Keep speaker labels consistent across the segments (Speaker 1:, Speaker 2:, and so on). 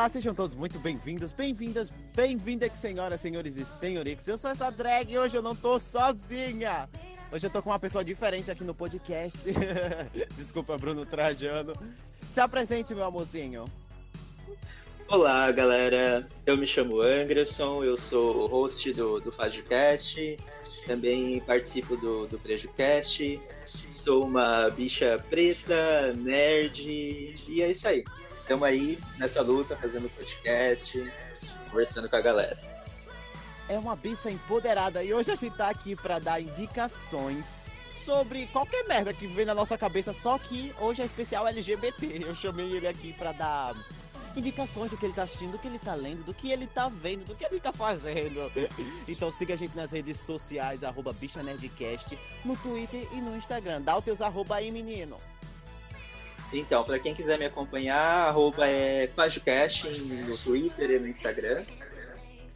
Speaker 1: Olá, sejam todos muito bem-vindos, bem-vindas, bem-vindas, senhoras, senhores e senhoritas. Eu sou essa drag e hoje eu não tô sozinha. Hoje eu tô com uma pessoa diferente aqui no podcast. Desculpa, Bruno Trajano. Se apresente, meu amorzinho.
Speaker 2: Olá, galera. Eu me chamo Anderson, eu sou o host do, do podcast, também participo do, do PrejuCast. Sou uma bicha preta, nerd, e é isso aí. Estamos aí nessa luta, fazendo podcast, conversando com a galera.
Speaker 1: É uma bicha empoderada e hoje a gente tá aqui para dar indicações sobre qualquer merda que vem na nossa cabeça, só que hoje é especial LGBT. Eu chamei ele aqui para dar indicações do que ele tá assistindo, do que ele tá lendo, do que ele tá vendo, do que ele tá fazendo. Então siga a gente nas redes sociais, arroba Bicha Nerdcast, no Twitter e no Instagram. Dá os teus arroba aí, menino.
Speaker 2: Então, para quem quiser me acompanhar, arroba é PajoCast no Twitter e no Instagram.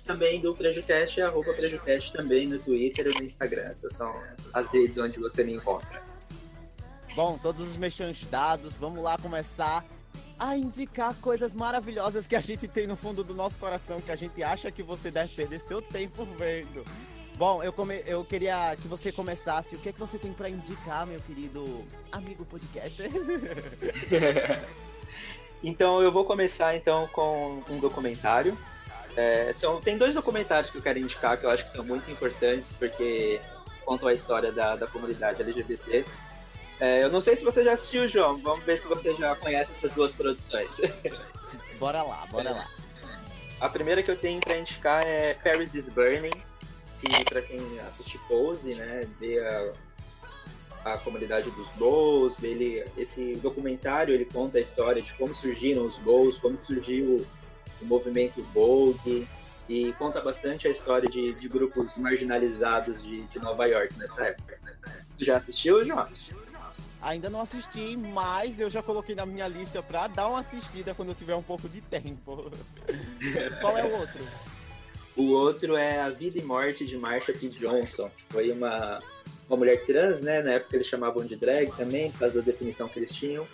Speaker 2: Também do PrejuCast, arroba PrejuCast também no Twitter e no Instagram. Essas são as redes onde você me encontra.
Speaker 1: Bom, todos os mexões dados, vamos lá começar a indicar coisas maravilhosas que a gente tem no fundo do nosso coração, que a gente acha que você deve perder seu tempo vendo. Bom, eu, come... eu queria que você começasse. O que é que você tem para indicar, meu querido amigo podcaster?
Speaker 2: então, eu vou começar então com um documentário. É, são, tem dois documentários que eu quero indicar que eu acho que são muito importantes porque contam a história da, da comunidade LGBT. É, eu não sei se você já assistiu, João. Vamos ver se você já conhece essas duas produções.
Speaker 1: bora lá, bora lá.
Speaker 2: A primeira que eu tenho para indicar é Paris is Burning que para quem assiste Pose, né, vê a, a comunidade dos Bows, ele, esse documentário ele conta a história de como surgiram os Bows, como surgiu o movimento Vogue e conta bastante a história de, de grupos marginalizados de, de Nova York nessa época. Nessa época. Já assistiu, João?
Speaker 1: Ainda não assisti, mas eu já coloquei na minha lista pra dar uma assistida quando eu tiver um pouco de tempo. Qual é o outro?
Speaker 2: O outro é A Vida e Morte de Marsha P. Johnson. Foi uma, uma mulher trans, né? Na época eles chamavam de drag também, por causa da definição que eles tinham.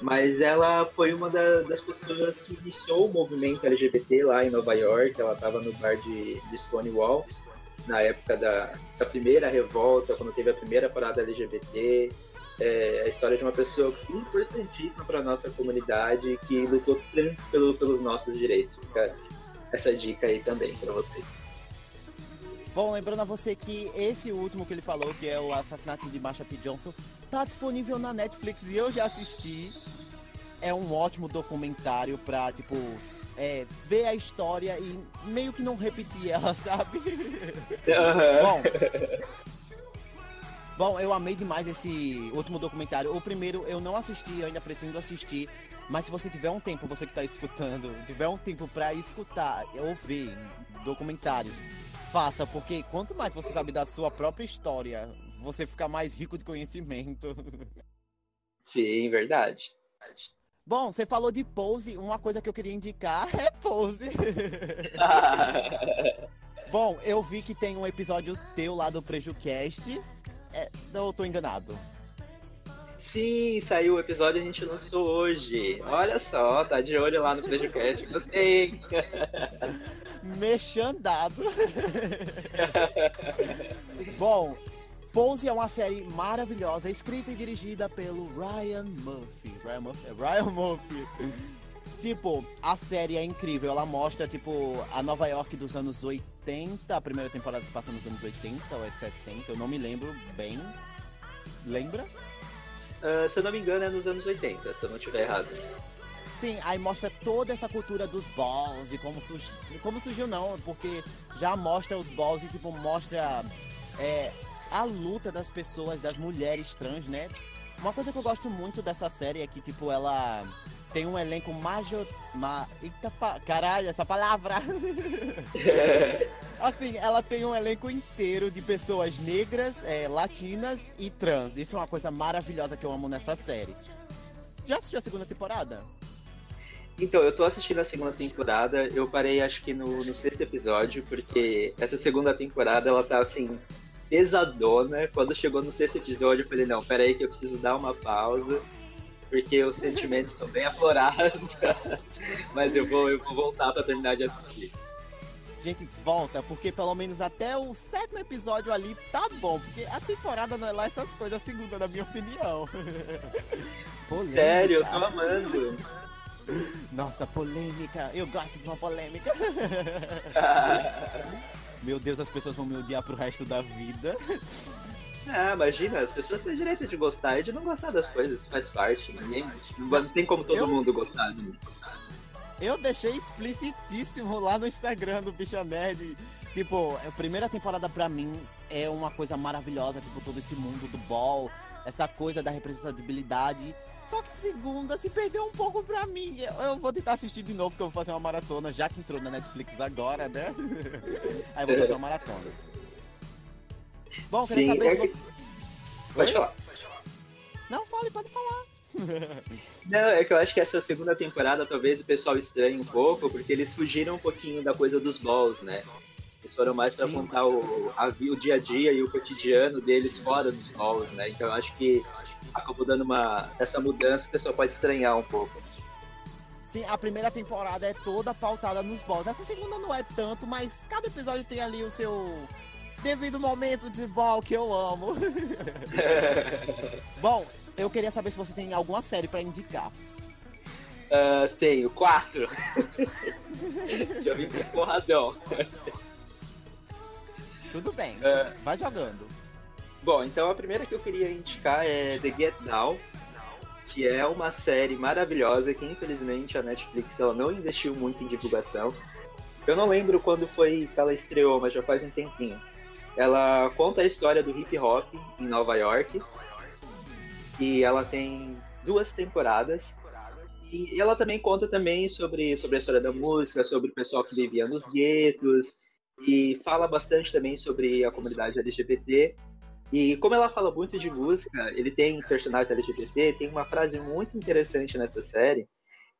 Speaker 2: Mas ela foi uma da, das pessoas que iniciou o movimento LGBT lá em Nova York. Ela estava no bar de, de Stonewall, na época da, da primeira revolta, quando teve a primeira parada LGBT. É a história de uma pessoa importantíssima para nossa comunidade que lutou tanto pelo, pelos nossos direitos. Fica essa dica aí também para vocês.
Speaker 1: Bom, lembrando a você que esse último que ele falou, que é o assassinato de Marsha P. Johnson, tá disponível na Netflix e eu já assisti. É um ótimo documentário pra, tipo, é, ver a história e meio que não repetir ela, sabe? Uhum. Bom, Bom, eu amei demais esse último documentário. O primeiro eu não assisti, eu ainda pretendo assistir. Mas se você tiver um tempo, você que está escutando, tiver um tempo para escutar, ouvir documentários, faça, porque quanto mais você sabe da sua própria história, você fica mais rico de conhecimento.
Speaker 2: Sim, verdade.
Speaker 1: Bom, você falou de Pose, uma coisa que eu queria indicar é Pose. Bom, eu vi que tem um episódio teu lá do PrejuCast é, eu tô enganado.
Speaker 2: Sim, saiu o episódio e a gente lançou hoje. Olha só, tá de olho lá no PrejuCast. Gostei.
Speaker 1: Mexandado. Bom, Pose é uma série maravilhosa, escrita e dirigida pelo Ryan Murphy. Ryan Murphy? É Ryan Murphy. tipo, a série é incrível. Ela mostra, tipo, a Nova York dos anos 80 80, a primeira temporada se passa nos anos 80 ou é 70, eu não me lembro bem. Lembra?
Speaker 2: Uh, se eu não me engano é nos anos 80, se eu não estiver errado.
Speaker 1: Sim, aí mostra toda essa cultura dos balls e como, como surgiu não, porque já mostra os balls e tipo mostra é, a luta das pessoas, das mulheres trans, né? Uma coisa que eu gosto muito dessa série é que tipo ela tem um elenco major. Ma... Eita, pa... caralho, essa palavra! assim, ela tem um elenco inteiro de pessoas negras, é, latinas e trans. Isso é uma coisa maravilhosa que eu amo nessa série. Já assistiu a segunda temporada?
Speaker 2: Então, eu tô assistindo a segunda temporada, eu parei acho que no, no sexto episódio, porque essa segunda temporada ela tá assim, pesadona. Quando chegou no sexto episódio, eu falei, não, peraí que eu preciso dar uma pausa porque os sentimentos estão bem aflorados. Mas eu vou, eu vou voltar para terminar de assistir.
Speaker 1: Gente, volta, porque pelo menos até o sétimo episódio ali tá bom, porque a temporada não é lá essas coisas, segunda, na minha opinião.
Speaker 2: polêmica. Sério, eu tô amando.
Speaker 1: Nossa, polêmica. Eu gosto de uma polêmica. Meu Deus, as pessoas vão me odiar pro resto da vida.
Speaker 2: Ah, imagina, as pessoas têm direito de gostar e de não gostar das coisas, faz parte. Ninguém, não tem como todo eu... mundo gostar. Né?
Speaker 1: Eu deixei explicitíssimo lá no Instagram do Bicha Nerd. Tipo, a primeira temporada pra mim é uma coisa maravilhosa, tipo, todo esse mundo do ball, essa coisa da representatividade. Só que segunda se perdeu um pouco pra mim. Eu, eu, vou tentar assistir de novo, porque eu vou fazer uma maratona, já que entrou na Netflix agora, né? Aí eu vou fazer uma maratona. Bom, queria Sim, saber é se
Speaker 2: você... Pode falar.
Speaker 1: Não, fale, pode falar.
Speaker 2: Não, é que eu acho que essa segunda temporada talvez o pessoal estranhe um pouco, porque eles fugiram um pouquinho da coisa dos balls, né? Eles foram mais para contar o, a, o dia a dia e o cotidiano deles fora dos balls, né? Então eu acho que acabou dando uma. essa mudança, o pessoal pode estranhar um pouco.
Speaker 1: Sim, a primeira temporada é toda pautada nos balls. Essa segunda não é tanto, mas cada episódio tem ali o seu devido momento de ball que eu amo. Bom, eu queria saber se você tem alguma série para indicar.
Speaker 2: Uh, tenho quatro. Já vim com porradão.
Speaker 1: Tudo bem, uh, vai jogando.
Speaker 2: Bom, então a primeira que eu queria indicar é The Get Down, que é uma série maravilhosa que infelizmente a Netflix ela não investiu muito em divulgação. Eu não lembro quando foi que ela estreou, mas já faz um tempinho. Ela conta a história do hip hop em Nova York e ela tem duas temporadas. E ela também conta também sobre, sobre a história da música, sobre o pessoal que vivia nos guetos, e fala bastante também sobre a comunidade LGBT. E como ela fala muito de música, ele tem personagens LGBT, tem uma frase muito interessante nessa série,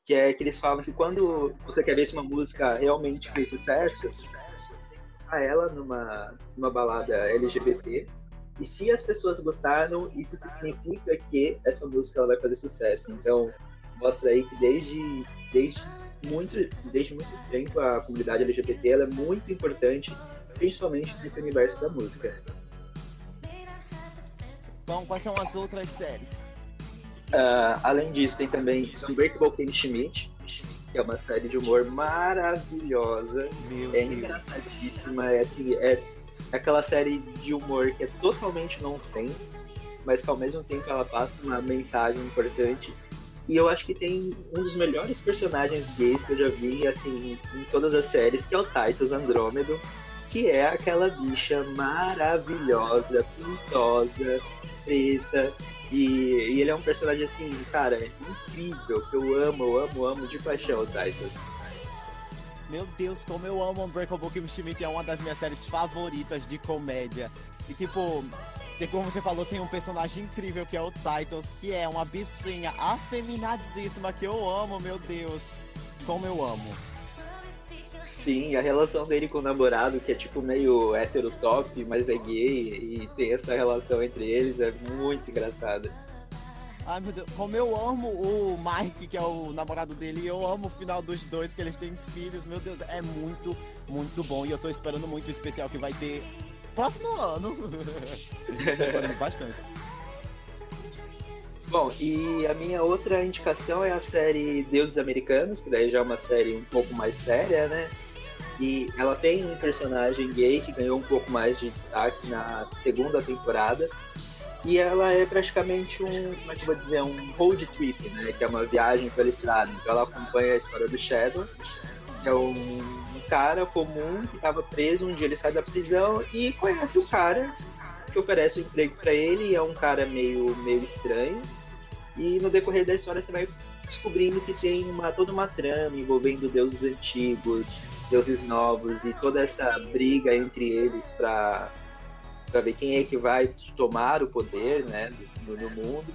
Speaker 2: que é que eles falam que quando você quer ver se uma música realmente fez sucesso, a ela numa, numa balada LGBT, e se as pessoas gostaram, isso significa que essa música ela vai fazer sucesso. Então, mostra aí que desde, desde, muito, desde muito tempo a comunidade LGBT ela é muito importante, principalmente no universo da música.
Speaker 1: Bom, quais são as outras séries?
Speaker 2: Uh, além disso, tem também Unbreakable Kimmy Schmidt, que é uma série de humor maravilhosa. Meu é Deus. engraçadíssima, é assim, é aquela série de humor que é totalmente nonsense, mas que ao mesmo tempo ela passa uma mensagem importante. E eu acho que tem um dos melhores personagens gays que eu já vi, assim, em todas as séries, que é o Titus Andrômedo, que é aquela bicha maravilhosa, pintosa, preta, e, e, ele é um personagem assim, cara, incrível, que eu amo, eu amo, amo de paixão Titus.
Speaker 1: Meu Deus, como eu amo Unbreakable Kimmy Schmidt, é uma das minhas séries favoritas de comédia. E tipo, como você falou, tem um personagem incrível que é o Titus, que é uma bichinha afeminadíssima que eu amo, meu Deus. Como eu amo.
Speaker 2: Sim, a relação dele com o namorado, que é tipo meio hétero top, mas é gay, e tem essa relação entre eles, é muito engraçada.
Speaker 1: Ai meu Deus, como eu amo o Mike, que é o namorado dele, e eu amo o final dos dois, que eles têm filhos. Meu Deus, é muito, muito bom. E eu tô esperando muito o especial que vai ter próximo ano. tô esperando bastante.
Speaker 2: Bom, e a minha outra indicação é a série Deuses Americanos, que daí já é uma série um pouco mais séria, né? E ela tem um personagem gay que ganhou um pouco mais de destaque na segunda temporada, e ela é praticamente um, como é que eu vou dizer, um road trip, né? Que é uma viagem pela estrada. Então ela acompanha a história do Shadow, que é um, cara comum que estava preso, um dia ele sai da prisão e conhece o cara que oferece um emprego para ele, é um cara meio, meio estranho. E no decorrer da história você vai descobrindo que tem uma, toda uma trama envolvendo deuses antigos, deuses novos e toda essa briga entre eles para para ver quem é que vai tomar o poder né, no, no, mundo.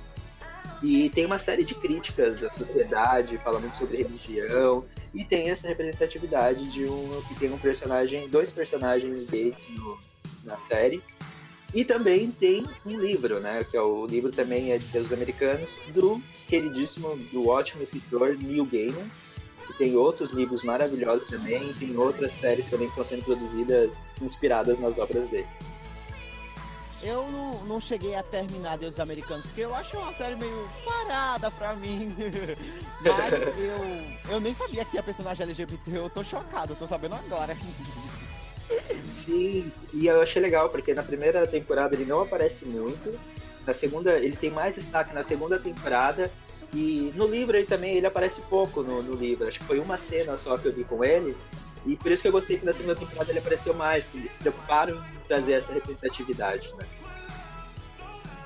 Speaker 2: E tem uma série de críticas à sociedade, fala muito sobre religião, e tem essa representatividade de um que tem um personagem, dois personagens no, na série. E também tem um livro, né? Que é o livro também é de Deus Americanos, do queridíssimo, do ótimo escritor Neil Gaiman. E tem outros livros maravilhosos também, tem outras séries também que estão sendo produzidas inspiradas nas obras dele.
Speaker 1: Eu não, não cheguei a terminar Deus Americanos, porque eu acho uma série meio parada pra mim. Mas eu, eu nem sabia que tinha personagem LGBT, eu tô chocado, eu tô sabendo agora.
Speaker 2: Sim, e eu achei legal, porque na primeira temporada ele não aparece muito, na segunda ele tem mais destaque na segunda temporada, e no livro ele também ele aparece pouco no, no livro, acho que foi uma cena só que eu vi com ele, e por isso que eu gostei que na segunda temporada ele apareceu mais, que eles se preocuparam em trazer essa representatividade, né?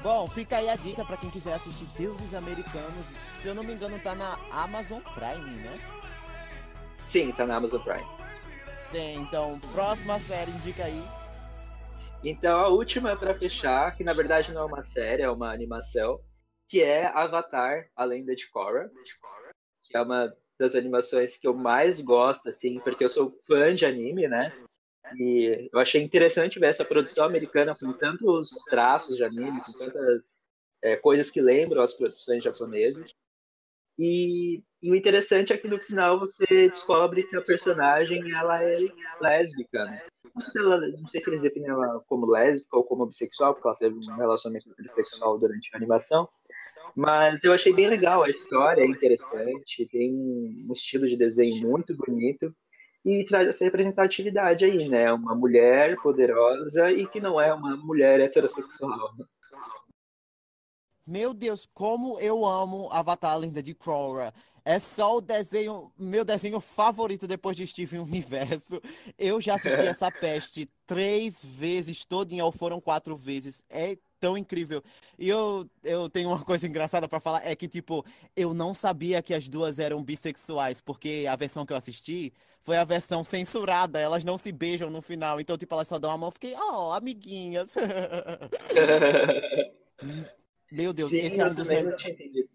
Speaker 1: Bom, fica aí a dica para quem quiser assistir Deuses Americanos. Se eu não me engano, tá na Amazon Prime, né?
Speaker 2: Sim, tá na Amazon Prime.
Speaker 1: Sim, então, próxima série, indica aí.
Speaker 2: Então, a última para fechar, que na verdade não é uma série, é uma animação, que é Avatar, a Lenda de Korra, que é uma das animações que eu mais gosto, assim, porque eu sou fã de anime, né? E eu achei interessante ver essa produção americana com tantos traços de anime, com tantas é, coisas que lembram as produções japonesas. E, e, o interessante é que no final você descobre que a personagem ela é lésbica. Né? Não, sei se ela, não sei se eles definem ela como lésbica ou como bissexual, porque ela teve um relacionamento bissexual durante a animação. Mas eu achei bem legal a história, é interessante, tem um estilo de desenho muito bonito e traz essa representatividade aí, né? Uma mulher poderosa e que não é uma mulher heterossexual.
Speaker 1: Meu Deus, como eu amo Avatar Lenda de Korra. É só o desenho, meu desenho favorito depois de Steven Universo. Eu já assisti essa peste três vezes, todinha, ou foram quatro vezes. É tão incrível. E eu, eu tenho uma coisa engraçada para falar, é que, tipo, eu não sabia que as duas eram bissexuais, porque a versão que eu assisti foi a versão censurada, elas não se beijam no final, então, tipo, elas só dão a mão, eu fiquei, oh, amiguinhas. Meu Deus,
Speaker 2: Sim,
Speaker 1: esse é um dos melhores.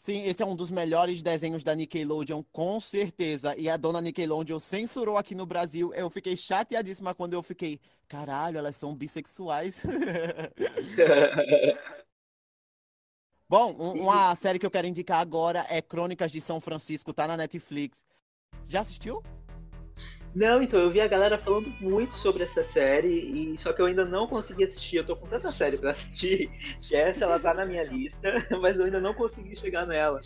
Speaker 1: Sim, esse é um dos melhores desenhos da Nickelodeon, com certeza. E a dona Nickelodeon censurou aqui no Brasil. Eu fiquei chateadíssima quando eu fiquei, caralho, elas são bissexuais. Bom, uma série que eu quero indicar agora é Crônicas de São Francisco, tá na Netflix. Já assistiu?
Speaker 2: Não, então, eu vi a galera falando muito sobre essa série, e só que eu ainda não consegui assistir. Eu tô com tanta série pra assistir, essa ela tá na minha lista, mas eu ainda não consegui chegar nela.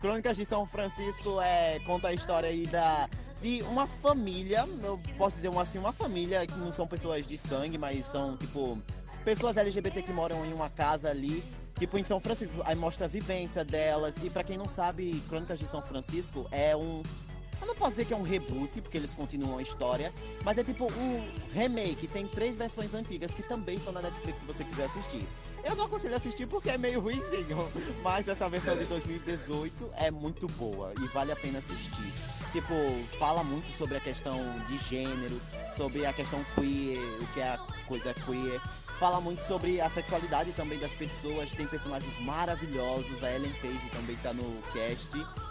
Speaker 1: Crônicas de São Francisco é, conta a história aí da, de uma família, eu posso dizer uma, assim, uma família que não são pessoas de sangue, mas são, tipo, pessoas LGBT que moram em uma casa ali Tipo, em São Francisco, aí mostra a vivência delas. E para quem não sabe, Crônicas de São Francisco é um eu não posso dizer que é um reboot, porque eles continuam a história, mas é tipo um remake. Tem três versões antigas que também estão na Netflix se você quiser assistir. Eu não aconselho assistir porque é meio ruimzinho, mas essa versão de 2018 é muito boa e vale a pena assistir. Tipo, fala muito sobre a questão de gênero, sobre a questão queer, o que é a coisa queer fala muito sobre a sexualidade também das pessoas, tem personagens maravilhosos, a Ellen Page também tá no cast.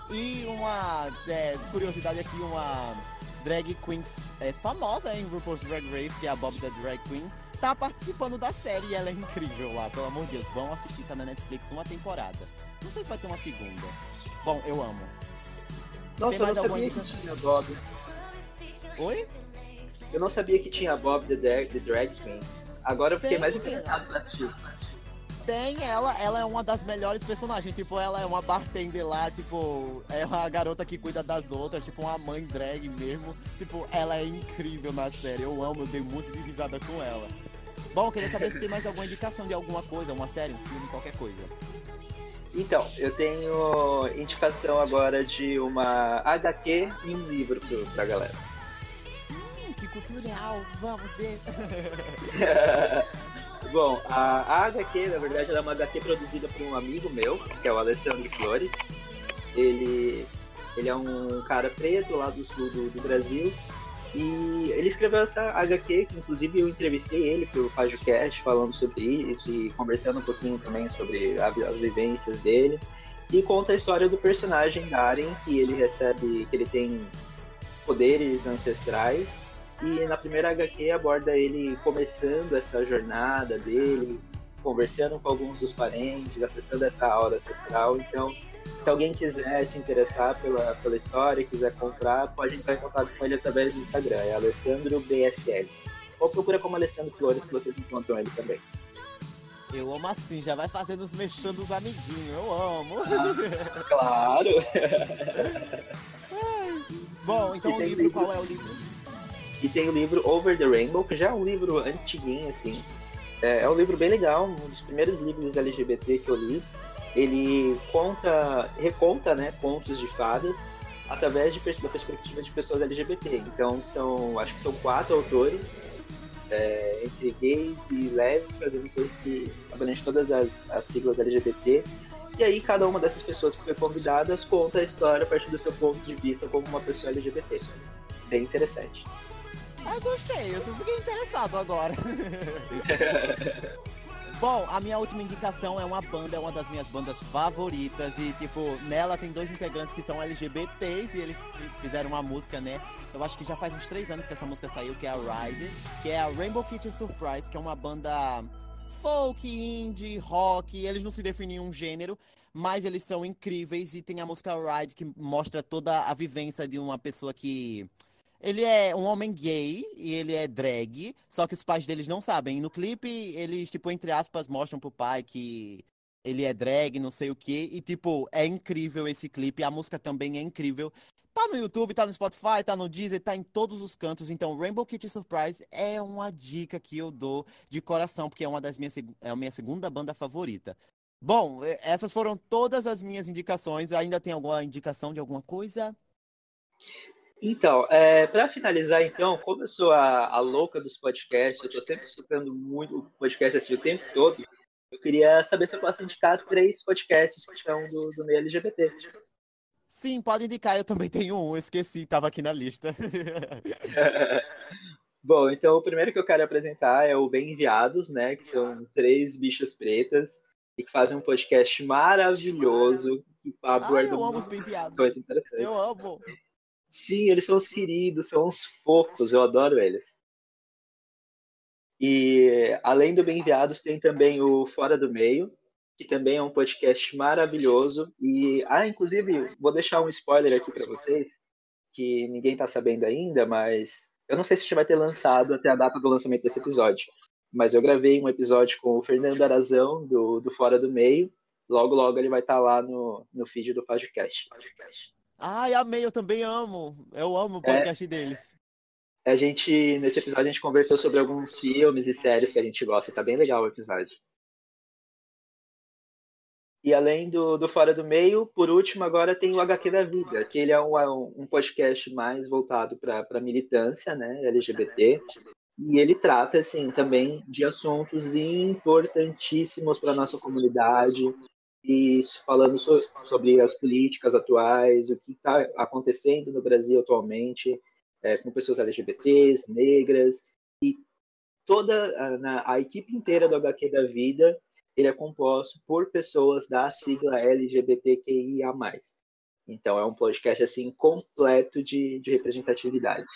Speaker 1: E uma é, curiosidade aqui, uma drag queen é, famosa em RuPaul's Drag Race, que é a Bob the Drag Queen, tá participando da série e ela é incrível lá, pelo amor de Deus. Vão assistir, tá na Netflix uma temporada. Não sei se vai ter uma segunda. Bom, eu amo.
Speaker 2: Nossa, eu não sabia que tinha Bob.
Speaker 1: Oi?
Speaker 2: Eu não sabia que tinha Bob the Drag, the drag Queen. Agora eu fiquei tem, mais interessado pra assistir.
Speaker 1: Tem ela, ela é uma das melhores personagens. Tipo, ela é uma bartender lá, tipo, é uma garota que cuida das outras, tipo, uma mãe drag mesmo. Tipo, ela é incrível na série. Eu amo, eu dei muito de risada com ela. Bom, queria saber se tem mais alguma indicação de alguma coisa, uma série, um filme, qualquer coisa.
Speaker 2: Então, eu tenho indicação agora de uma HQ e um livro pro, pra galera
Speaker 1: que cultural, vamos ver.
Speaker 2: Bom, a, a HQ, na verdade, ela é uma HQ produzida por um amigo meu, que é o Alessandro Flores. Ele, ele é um cara preto lá do sul do, do Brasil. E ele escreveu essa HQ, que inclusive eu entrevistei ele pelo PajoCast falando sobre isso e conversando um pouquinho também sobre a, as vivências dele. E conta a história do personagem Garen, que ele recebe, que ele tem poderes ancestrais E na primeira HQ aborda ele começando essa jornada dele, conversando com alguns dos parentes, acessando essa aura ancestral. Então, se alguém quiser se interessar pela, pela história, quiser comprar, pode entrar em contato com ele através do Instagram, é Alessandro BFL. Ou procura como Alessandro Flores que vocês encontram ele também.
Speaker 1: Eu amo assim, já vai fazendo os mexendo os amiguinhos, eu amo.
Speaker 2: Ah, claro!
Speaker 1: Bom, então o livro, livro, qual é o livro?
Speaker 2: E tem o livro Over the Rainbow, que já é um livro antiguinho, assim. É, é um livro bem legal, um dos primeiros livros LGBT que eu li. Ele conta, reconta, né, contos de fadas através de, da perspectiva de pessoas LGBT. Então são, acho que são quatro autores, é, entre gays e lésbicas, eu não sei se abrange todas as, as siglas LGBT. E aí cada uma dessas pessoas que foi convidadas conta a história a partir do seu ponto de vista como uma pessoa LGBT. Bem interessante.
Speaker 1: Ah, gostei, eu fiquei interessado agora. Bom, a minha última indicação é uma banda, é uma das minhas bandas favoritas. E, tipo, nela tem dois integrantes que são LGBTs e eles fizeram uma música, né? Eu acho que já faz uns três anos que essa música saiu, que é a Ride, que é a Rainbow Kitty Surprise, que é uma banda folk, indie, rock. Eles não se definem um gênero, mas eles são incríveis. E tem a música Ride, que mostra toda a vivência de uma pessoa que ele é um homem gay e ele é drag, só que os pais deles não sabem. no clipe, eles, tipo, entre aspas, mostram pro pai que ele é drag, não sei o quê. E, tipo, é incrível esse clipe. A música também é incrível. Tá no YouTube, tá no Spotify, tá no Deezer, tá em todos os cantos. Então, Rainbow Kitty Surprise é uma dica que eu dou de coração, porque é uma das minhas é a minha segunda banda favorita. Bom, essas foram todas as minhas indicações. Ainda tem alguma indicação de alguma coisa?
Speaker 2: Então, é, para finalizar, então, como eu sou a, a louca dos podcasts, eu estou sempre escutando muito o podcast assim, o tempo todo, eu queria saber se eu posso indicar três podcasts que são do, do meio LGBT.
Speaker 1: Sim, pode indicar, eu também tenho um, esqueci, estava aqui na lista.
Speaker 2: Bom, então o primeiro que eu quero apresentar é o Bem Enviados, né? Que são três bichas pretas e que fazem um podcast maravilhoso que
Speaker 1: aborda ah, eu amo os bem
Speaker 2: coisa interessante.
Speaker 1: Eu amo.
Speaker 2: Sim, eles são os queridos, são os fofos, eu adoro eles. E além do Bem Enviados, tem também o Fora do Meio, que também é um podcast maravilhoso. E, ah, inclusive, vou deixar um spoiler aqui para vocês, que ninguém está sabendo ainda, mas eu não sei se vai ter lançado até a data do lançamento desse episódio. Mas eu gravei um episódio com o Fernando Arazão, do, do Fora do Meio. Logo, logo ele vai estar tá lá no, no feed do podcast.
Speaker 1: Ai, amei, eu também amo. Eu amo o podcast é, deles.
Speaker 2: A gente, nesse episódio, a gente conversou sobre alguns filmes e séries que a gente gosta. Tá bem legal o episódio. E além do, do Fora do Meio, por último, agora tem o HQ da Vida, que ele é um, é um podcast mais voltado para militância né, LGBT. E ele trata, assim, também de assuntos importantíssimos para nossa comunidade, e falando so, sobre as políticas atuais, o que está acontecendo no Brasil atualmente é, com pessoas LGBTs, negras e toda a, a, equipe inteira do HQ da Vida ele é composto por pessoas da sigla LGBTQIA+. Então é um podcast assim completo de, de representatividade.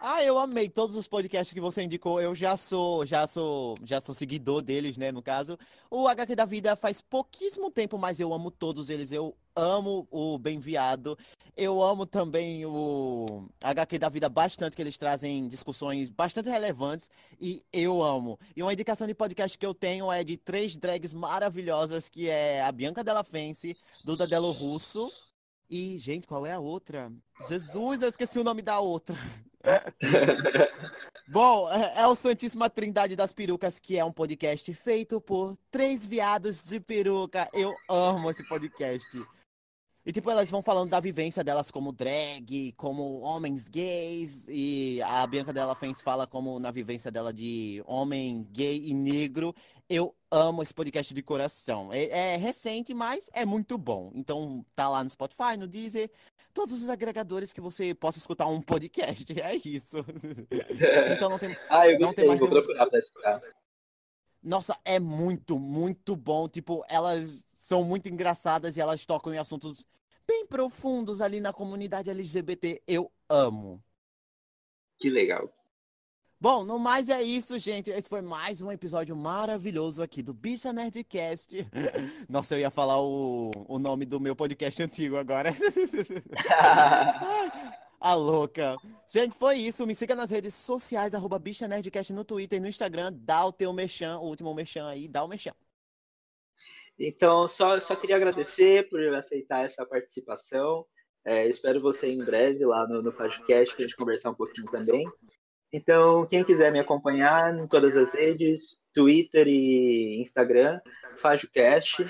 Speaker 1: Ah, eu amei todos os podcasts que você indicou. Eu já sou, já sou, já sou seguidor deles, né, no caso. O HQ da Vida faz pouquíssimo tempo, mas eu amo todos eles. Eu amo o Bem Viado. Eu amo também o HQ da Vida bastante, que eles trazem discussões bastante relevantes e eu amo. E uma indicação de podcast que eu tenho é de três drags maravilhosas, que é a Bianca Della Fence, Duda Delo Russo e, gente, qual é a outra? Jesus, eu esqueci o nome da outra. Bom, é, é o Santíssima Trindade das Perucas, que é um podcast feito por três viados de peruca. Eu amo esse podcast. E, tipo, elas vão falando da vivência delas como drag, como homens gays. E a Bianca Della Fens fala como na vivência dela de homem gay e negro. Eu amo esse podcast de coração. É, é, recente, mas é muito bom. Então, tá lá no Spotify, no Deezer, todos os agregadores que você possa escutar um podcast. É isso.
Speaker 2: então não tem. ah, eu gostei, não tem mais vou procurar pra escutar.
Speaker 1: Nossa, é muito, muito bom. Tipo, elas são muito engraçadas e elas tocam em assuntos bem profundos ali na comunidade LGBT. Eu amo.
Speaker 2: Que legal.
Speaker 1: Bom, no mais é isso, gente. Esse foi mais um episódio maravilhoso aqui do Bicha Nerdcast. Nossa, eu ia falar o, o nome do meu podcast antigo agora. A louca. Gente, foi isso. Me siga nas redes sociais, arroba Bicha Nerdcast no Twitter e no Instagram. Dá o teu mexão, o último mexão aí, dá o mexão.
Speaker 2: Então, só, só queria agradecer por aceitar essa participação. É, espero você em breve lá no, no Fajcast para a gente conversar um pouquinho também. Então, quem quiser me acompanhar em todas as redes, Twitter e Instagram, FajoCast.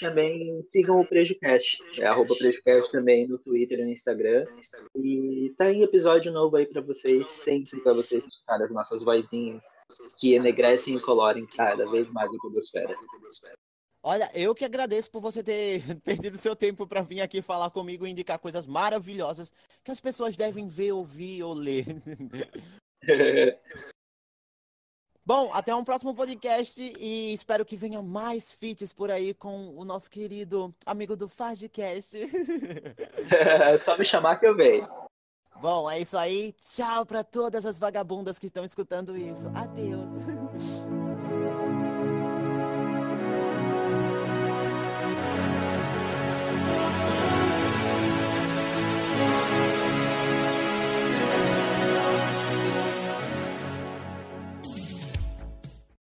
Speaker 2: Também sigam o PrejuCast, é arroba PrejuCast também no Twitter e no Instagram. E tá em episódio novo aí para vocês, sempre para vocês escutarem as nossas vozinhas que enegrecem e colorem cada vez mais a Podosfera.
Speaker 1: Olha, eu que agradeço por você ter perdido seu tempo para vir aqui falar comigo e indicar coisas maravilhosas que as pessoas devem ver, ouvir ou ler. Bom, até um próximo podcast e espero que venha mais feats por aí com o nosso querido amigo do Fazcast.
Speaker 2: É só me chamar que eu venho.
Speaker 1: Bom, é isso aí. Tchau para todas as vagabundas que estão escutando isso. Adeus.